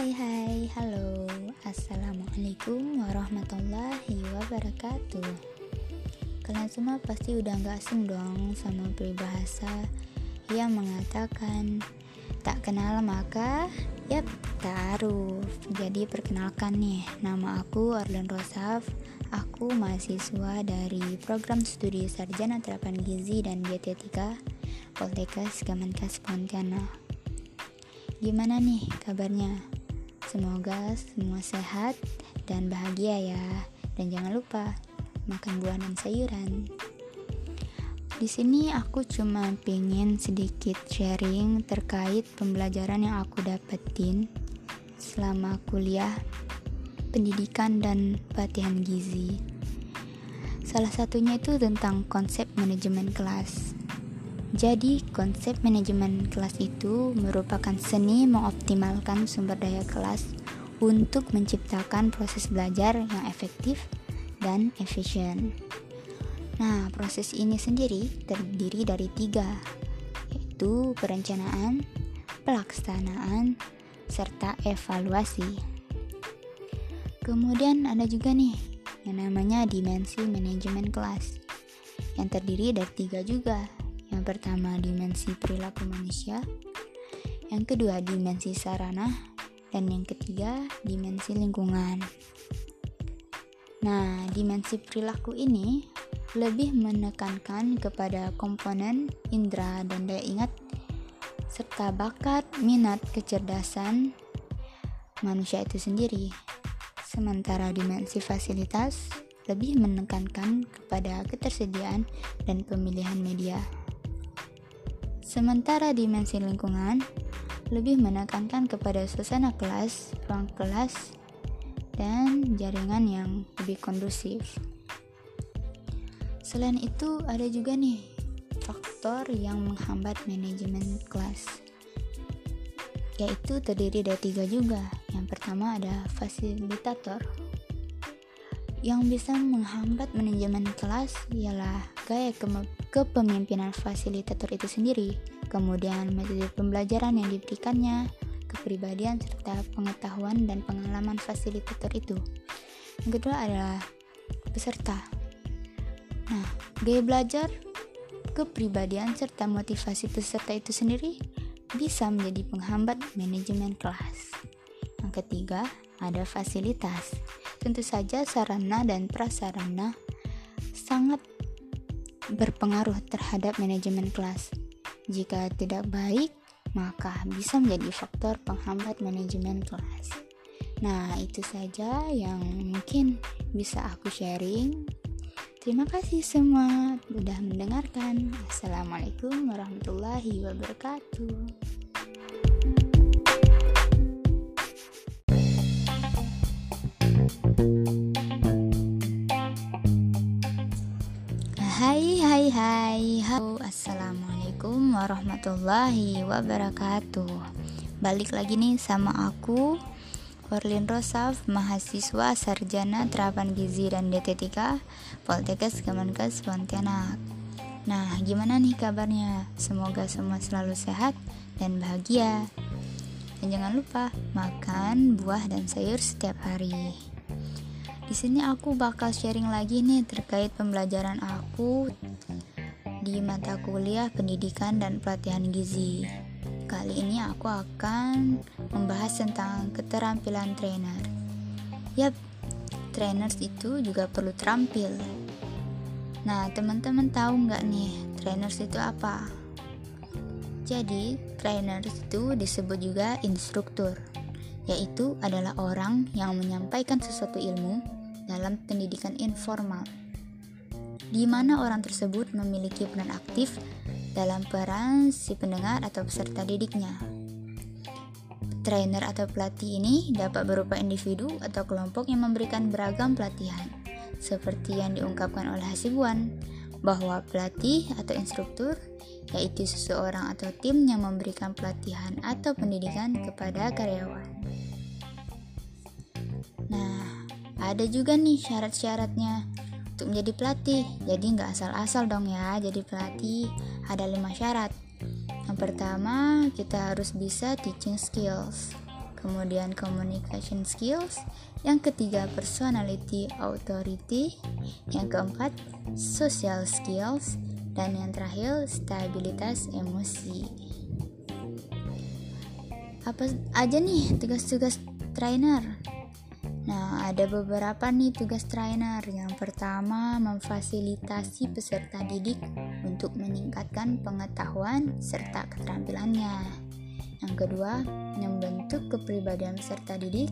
Hai hai, halo. Assalamualaikum warahmatullahi wabarakatuh. Kalian semua pasti udah gak asing dong sama peribahasa yang mengatakan Tak kenal maka, yap, taruh Jadi perkenalkan nih, nama aku Arlen Rosaf. Aku mahasiswa dari program studi Sarjana Terapan Gizi dan Dietetika Poltekkes Kemenkes Pontianak. Gimana nih kabarnya? Semoga semua sehat dan bahagia ya. Dan jangan lupa makan buah dan sayuran. Di sini aku cuma pengen sedikit sharing terkait pembelajaran yang aku dapetin selama kuliah pendidikan dan pelatihan gizi. Salah satunya itu tentang konsep manajemen kelas. Jadi, konsep manajemen kelas itu merupakan seni mengoptimalkan sumber daya kelas untuk menciptakan proses belajar yang efektif dan efisien. Nah, proses ini sendiri terdiri dari tiga, yaitu perencanaan, pelaksanaan, serta evaluasi. Kemudian ada juga nih yang namanya dimensi manajemen kelas, yang terdiri dari tiga juga, yang pertama, dimensi perilaku manusia. Yang kedua, dimensi sarana. Dan yang ketiga, dimensi lingkungan. Nah, dimensi perilaku ini lebih menekankan kepada komponen indera dan daya ingat serta bakat, minat, kecerdasan manusia itu sendiri. Sementara dimensi fasilitas lebih menekankan kepada ketersediaan dan pemilihan media. Sementara dimensi lingkungan lebih menekankan kepada suasana kelas, ruang kelas, dan jaringan yang lebih kondusif. Selain itu, ada juga nih faktor yang menghambat manajemen kelas, yaitu terdiri dari tiga juga. Yang pertama ada fasilitator, yang bisa menghambat manajemen kelas ialah gaya kepemimpinan fasilitator itu sendiri, kemudian metode pembelajaran yang diberikannya, kepribadian serta pengetahuan dan pengalaman fasilitator itu. Yang kedua adalah peserta. Nah, gaya belajar, kepribadian serta motivasi peserta itu sendiri bisa menjadi penghambat manajemen kelas. Yang ketiga, ada fasilitas. Tentu saja sarana dan prasarana sangat berpengaruh terhadap manajemen kelas. Jika tidak baik, maka bisa menjadi faktor penghambat manajemen kelas. Nah, itu saja yang mungkin bisa aku sharing. Terima kasih semua sudah mendengarkan. Assalamualaikum warahmatullahi wabarakatuh. Hai hai Halo Assalamualaikum warahmatullahi wabarakatuh. Balik lagi nih sama aku Orlin Rosaf, mahasiswa sarjana terapan gizi dan dietetika Poltekkes Kemenkes Pontianak. Nah gimana nih kabarnya? Semoga semua selalu sehat dan bahagia. Dan jangan lupa makan buah dan sayur setiap hari di sini aku bakal sharing lagi nih terkait pembelajaran aku di mata kuliah pendidikan dan pelatihan gizi. Kali ini aku akan membahas tentang keterampilan trainer. Yap, trainers itu juga perlu terampil. Nah, teman-teman tahu nggak nih, trainers itu apa? Jadi, trainers itu disebut juga instruktur, yaitu adalah orang yang menyampaikan sesuatu ilmu dalam pendidikan informal, di mana orang tersebut memiliki peran aktif dalam peran si pendengar atau peserta didiknya. Trainer atau pelatih ini dapat berupa individu atau kelompok yang memberikan beragam pelatihan, seperti yang diungkapkan oleh Hasibuan, bahwa pelatih atau instruktur yaitu seseorang atau tim yang memberikan pelatihan atau pendidikan kepada karyawan. Ada juga nih syarat-syaratnya untuk menjadi pelatih. Jadi nggak asal-asal dong ya jadi pelatih. Ada lima syarat. Yang pertama, kita harus bisa teaching skills. kemudian communication skills, yang ketiga personality authority, yang keempat social skills, dan yang terakhir stabilitas emosi. Apa aja nih tugas-tugas trainer? Ada beberapa nih tugas trainer. Yang pertama, memfasilitasi peserta didik untuk meningkatkan pengetahuan serta keterampilannya. Yang kedua, membentuk kepribadian peserta didik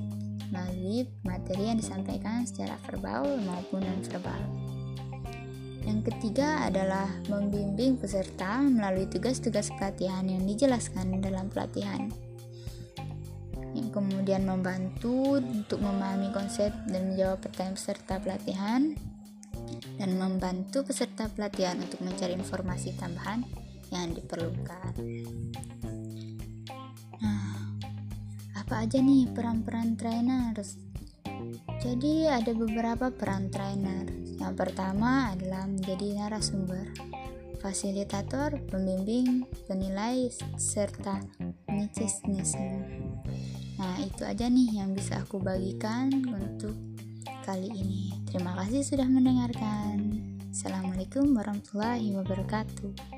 melalui materi yang disampaikan secara verbal maupun non-verbal. Yang ketiga adalah membimbing peserta melalui tugas-tugas pelatihan yang dijelaskan dalam pelatihan yang kemudian membantu untuk memahami konsep dan menjawab pertanyaan peserta pelatihan dan membantu peserta pelatihan untuk mencari informasi tambahan yang diperlukan. Nah, apa aja nih peran-peran trainers? Jadi ada beberapa peran trainer. Yang pertama adalah menjadi narasumber, fasilitator, pembimbing, penilai, serta nicisnism. Nah, itu aja nih yang bisa aku bagikan untuk kali ini. Terima kasih sudah mendengarkan. Assalamualaikum warahmatullahi wabarakatuh.